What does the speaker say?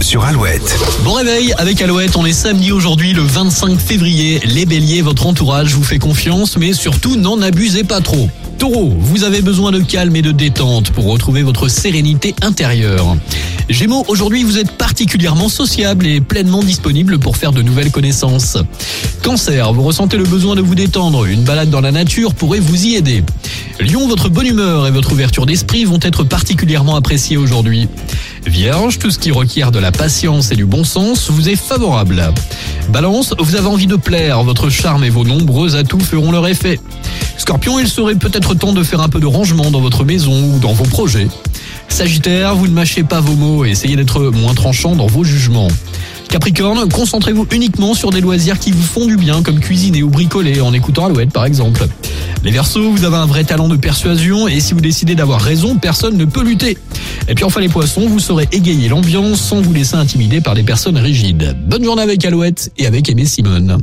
Sur. Bon réveil avec Alouette, on est samedi aujourd'hui le 25 février. Les béliers, votre entourage vous fait confiance, mais surtout n'en abusez pas trop. Taureau, vous avez besoin de calme et de détente pour retrouver votre sérénité intérieure. Gémeaux, aujourd'hui vous êtes particulièrement sociable et pleinement disponible pour faire de nouvelles connaissances. Cancer, vous ressentez le besoin de vous détendre, une balade dans la nature pourrait vous y aider. Lion, votre bonne humeur et votre ouverture d'esprit vont être particulièrement appréciées aujourd'hui. Vierge, tout ce qui requiert de la patience et du bon sens vous est favorable. Balance, vous avez envie de plaire, votre charme et vos nombreux atouts feront leur effet. Scorpion, il serait peut-être temps de faire un peu de rangement dans votre maison ou dans vos projets. Sagittaire, vous ne mâchez pas vos mots et essayez d'être moins tranchant dans vos jugements. Capricorne, concentrez-vous uniquement sur des loisirs qui vous font du bien, comme cuisiner ou bricoler en écoutant Alouette par exemple. Les Verseaux, vous avez un vrai talent de persuasion et si vous décidez d'avoir raison, personne ne peut lutter. Et puis enfin les Poissons, vous saurez égayer l'ambiance sans vous laisser intimider par des personnes rigides. Bonne journée avec Alouette et avec Aimé Simone.